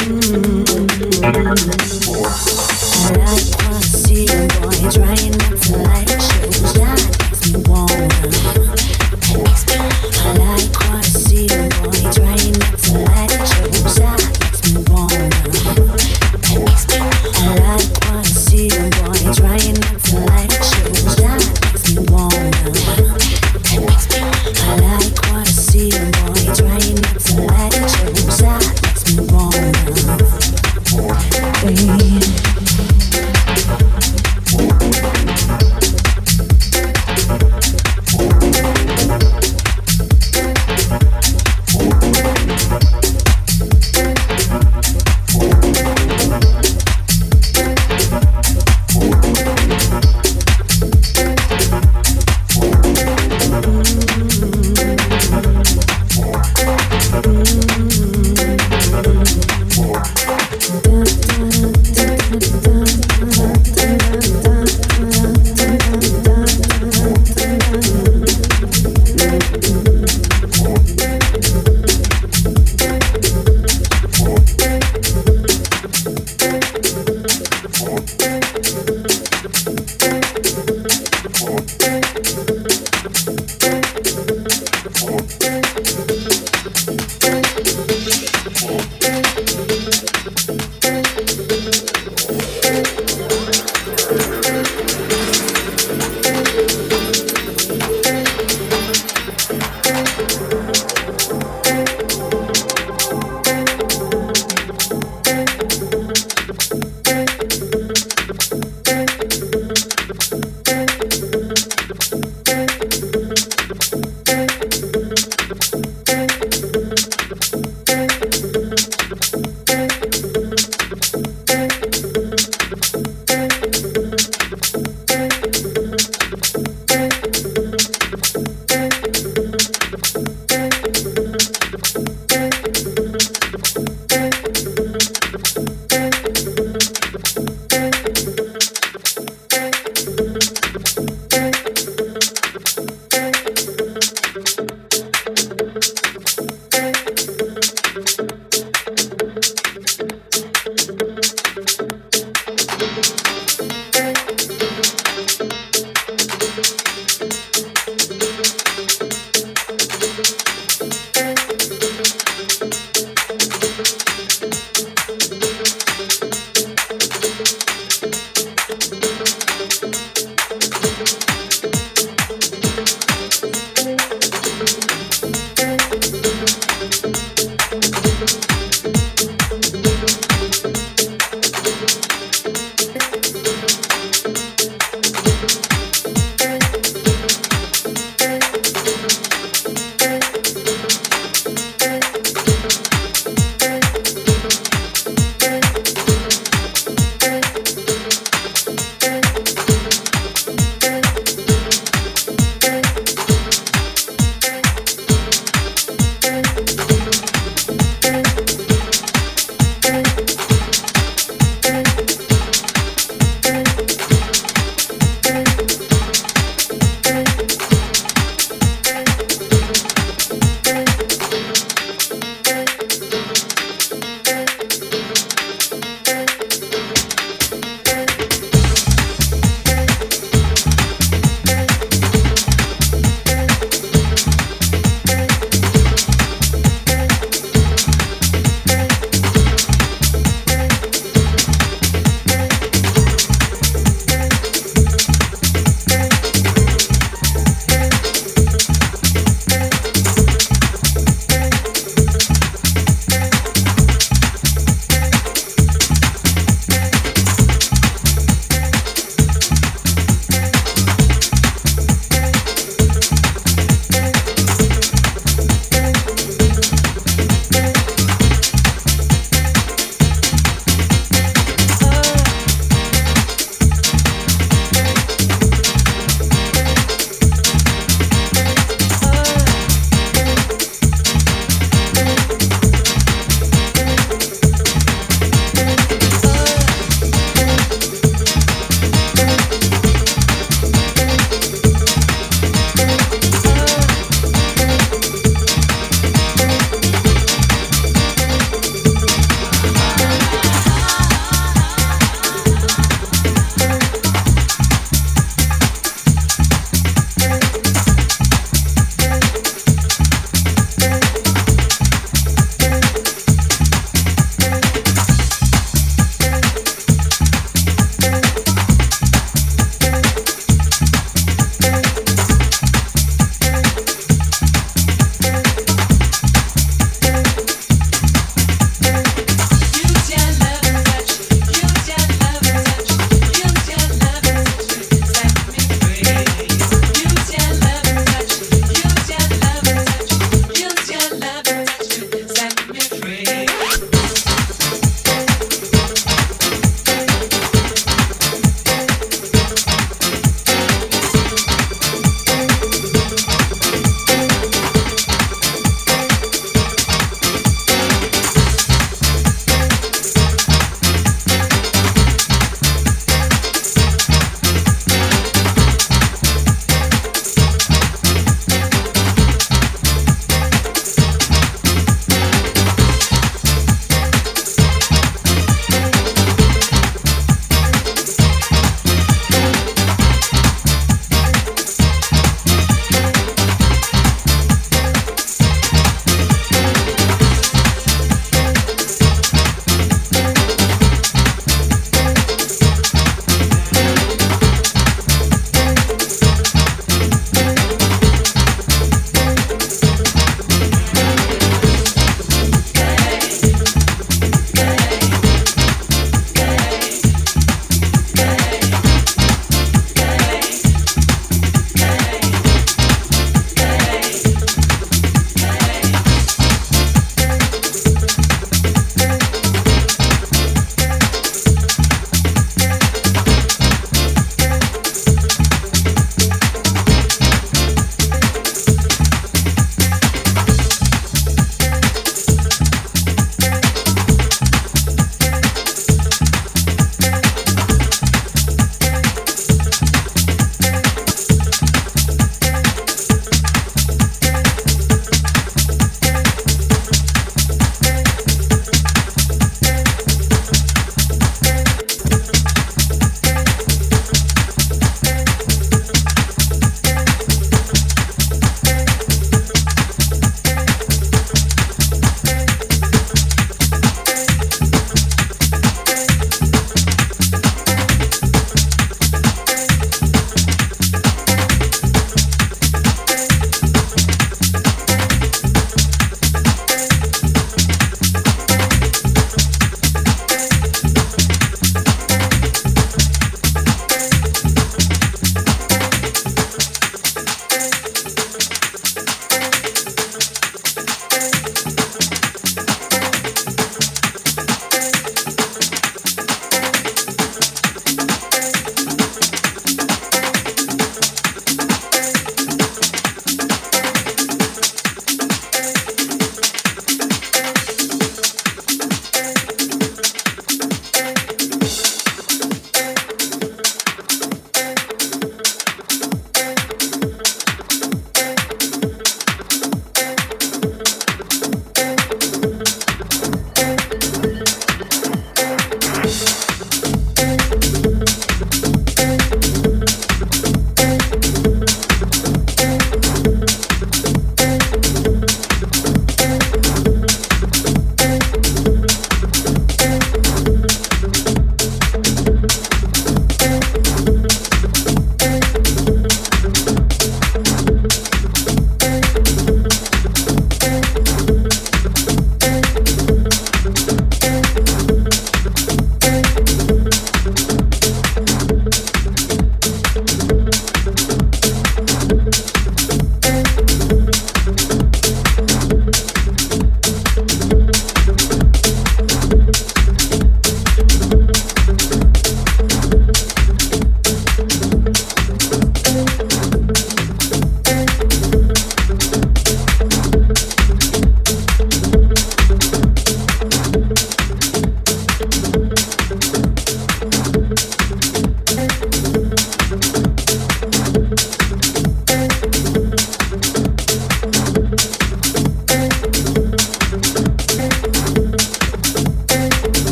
I like to see see, boy, trying not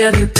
Of you,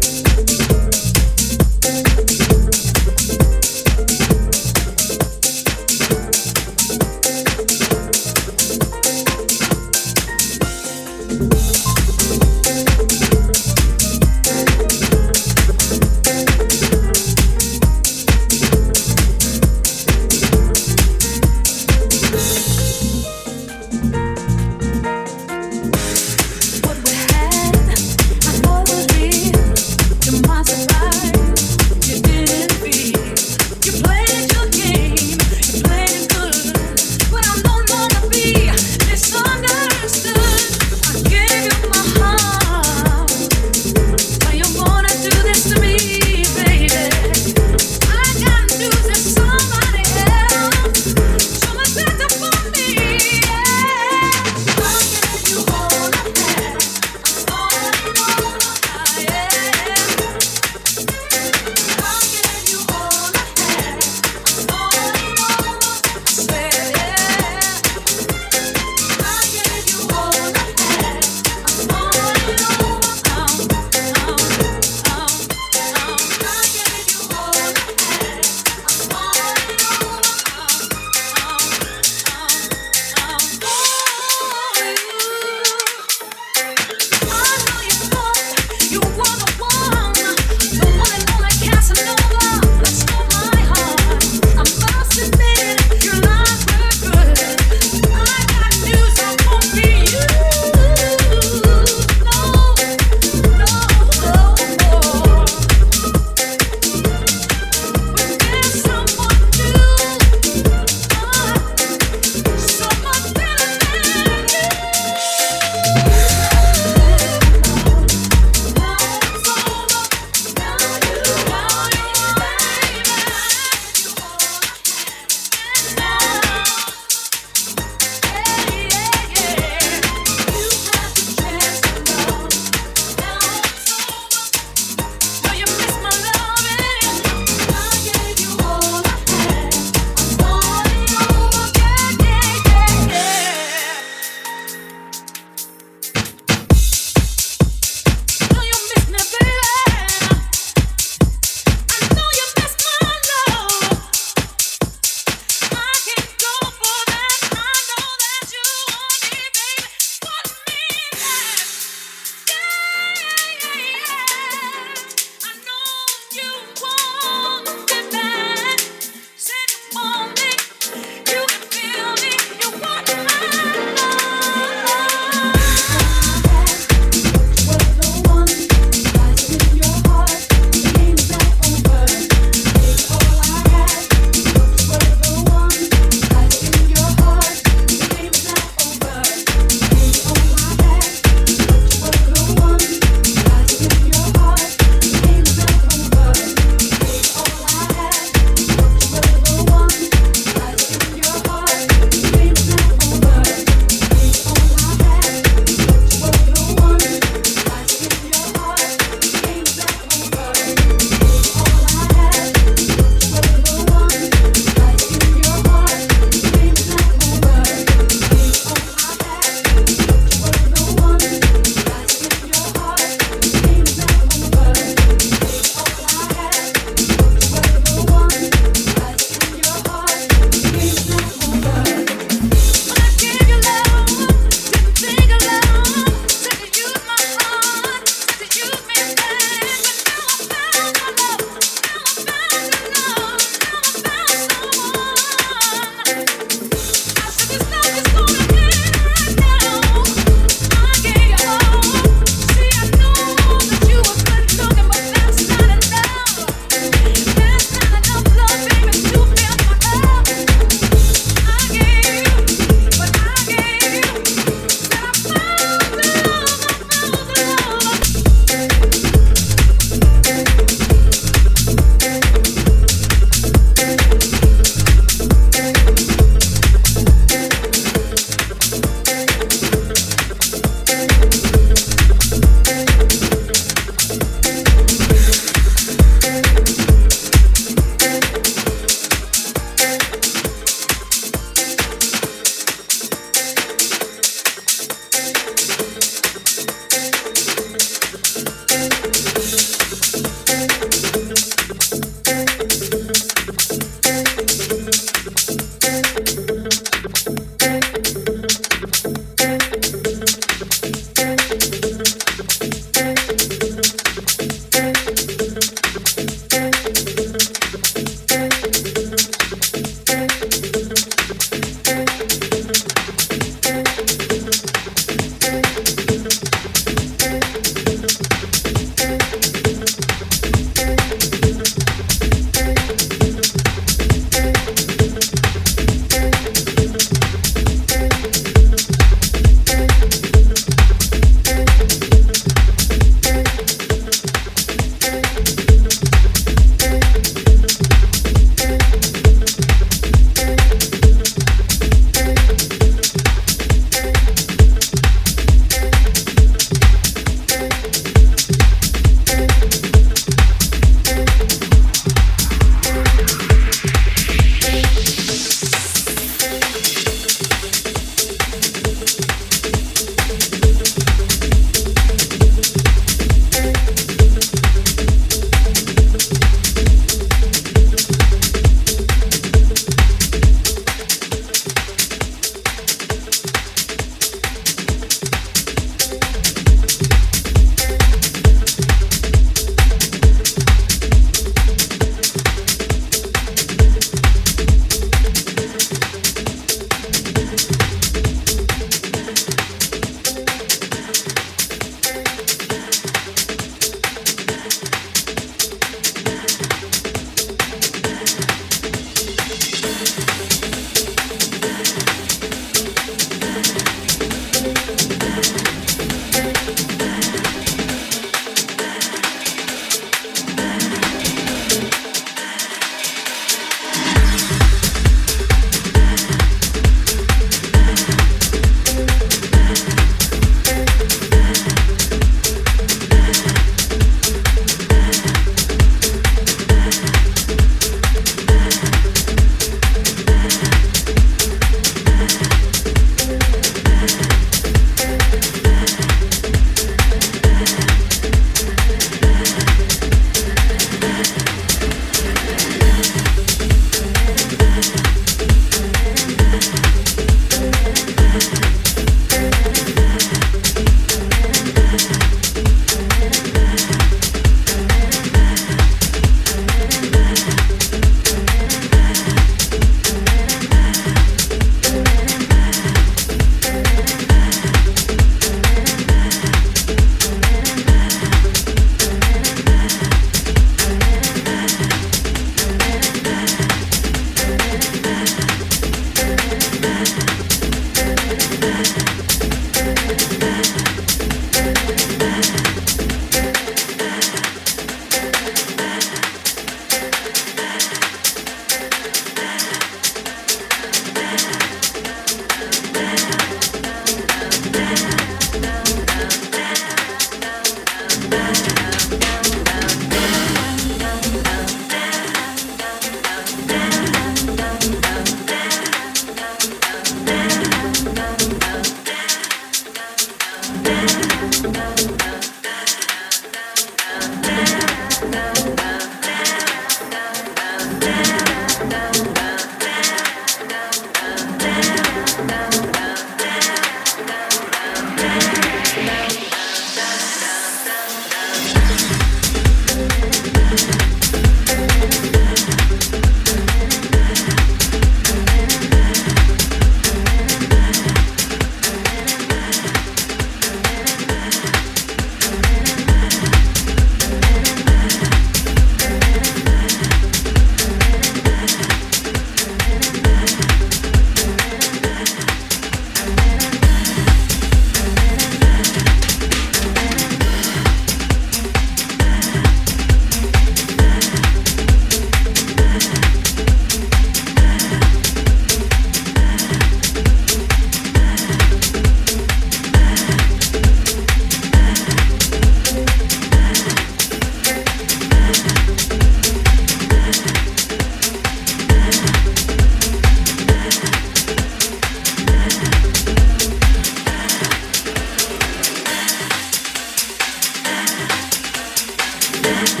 Thank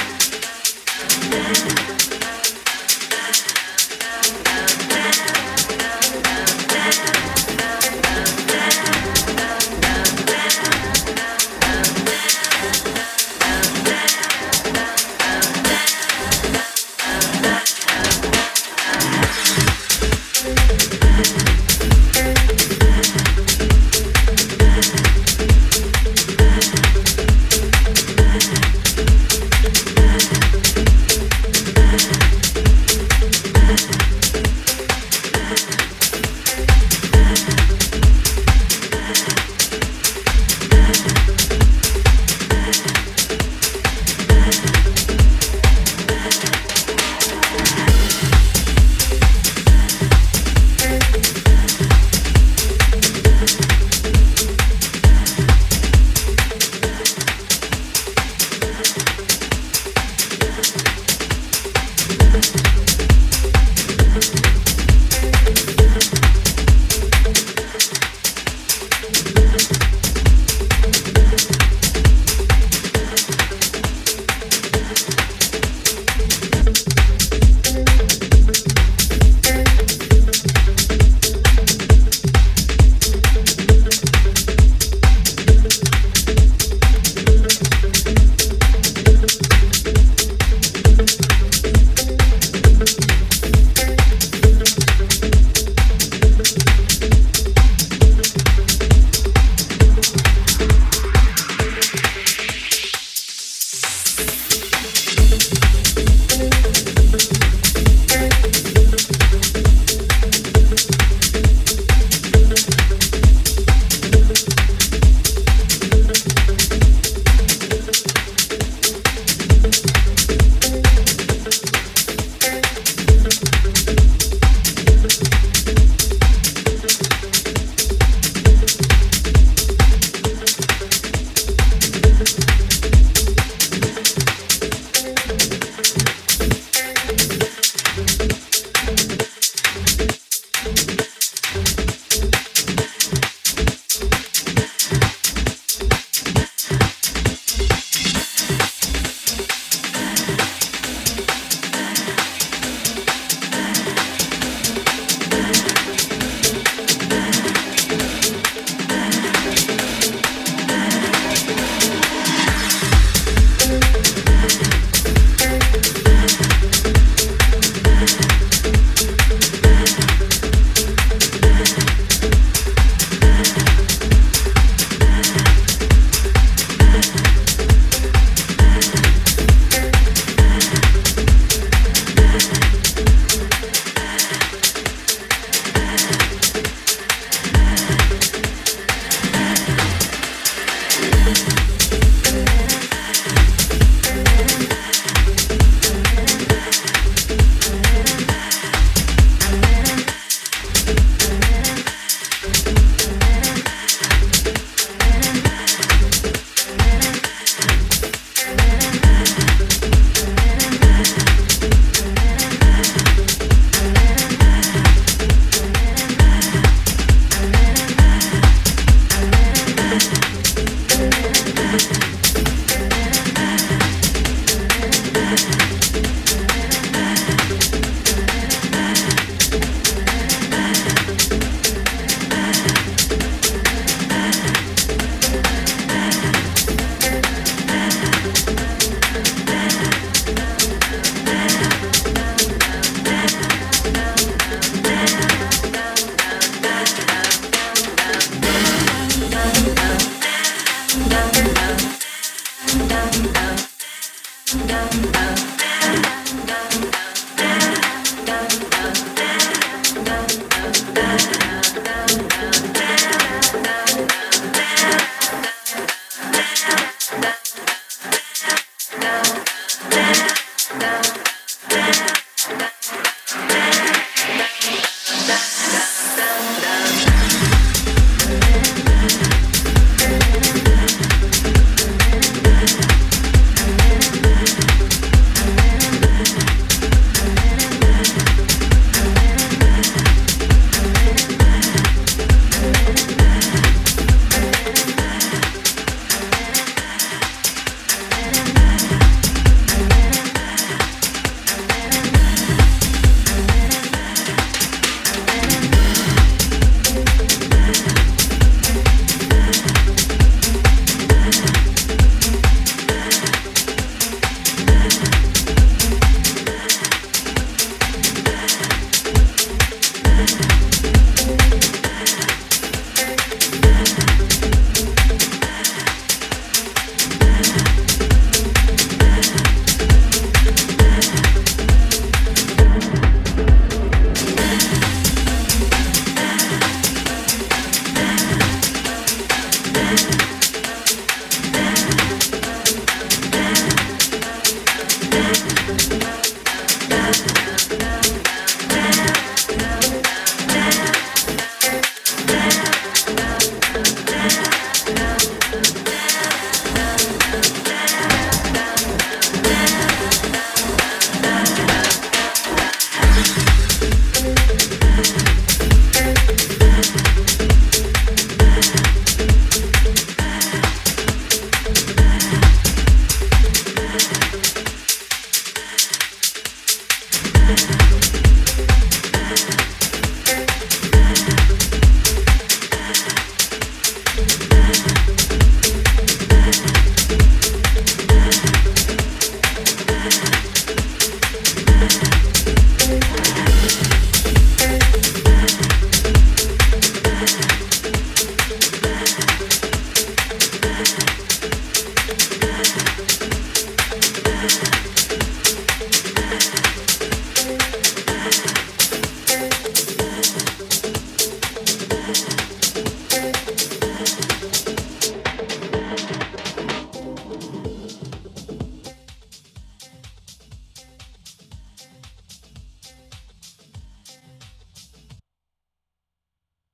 you.